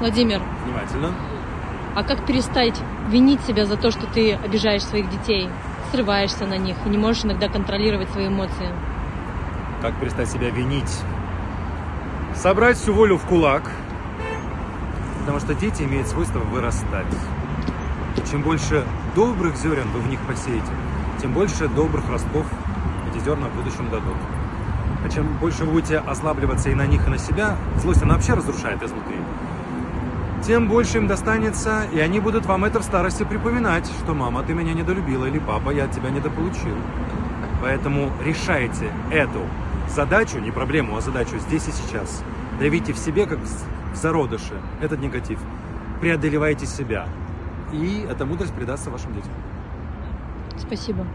Владимир, Внимательно. а как перестать винить себя за то, что ты обижаешь своих детей, срываешься на них и не можешь иногда контролировать свои эмоции? Как перестать себя винить? Собрать всю волю в кулак. Потому что дети имеют свойство вырастать. И чем больше добрых зерен вы в них посеете, тем больше добрых ростков эти зерна в будущем дадут. А чем больше вы будете ослабливаться и на них, и на себя, злость она вообще разрушает изнутри, тем больше им достанется, и они будут вам это в старости припоминать, что мама, ты меня недолюбила, или папа, я от тебя недополучил. Поэтому решайте эту задачу, не проблему, а задачу здесь и сейчас. Давите в себе, как в зародыше, этот негатив. Преодолевайте себя. И эта мудрость передастся вашим детям. Спасибо.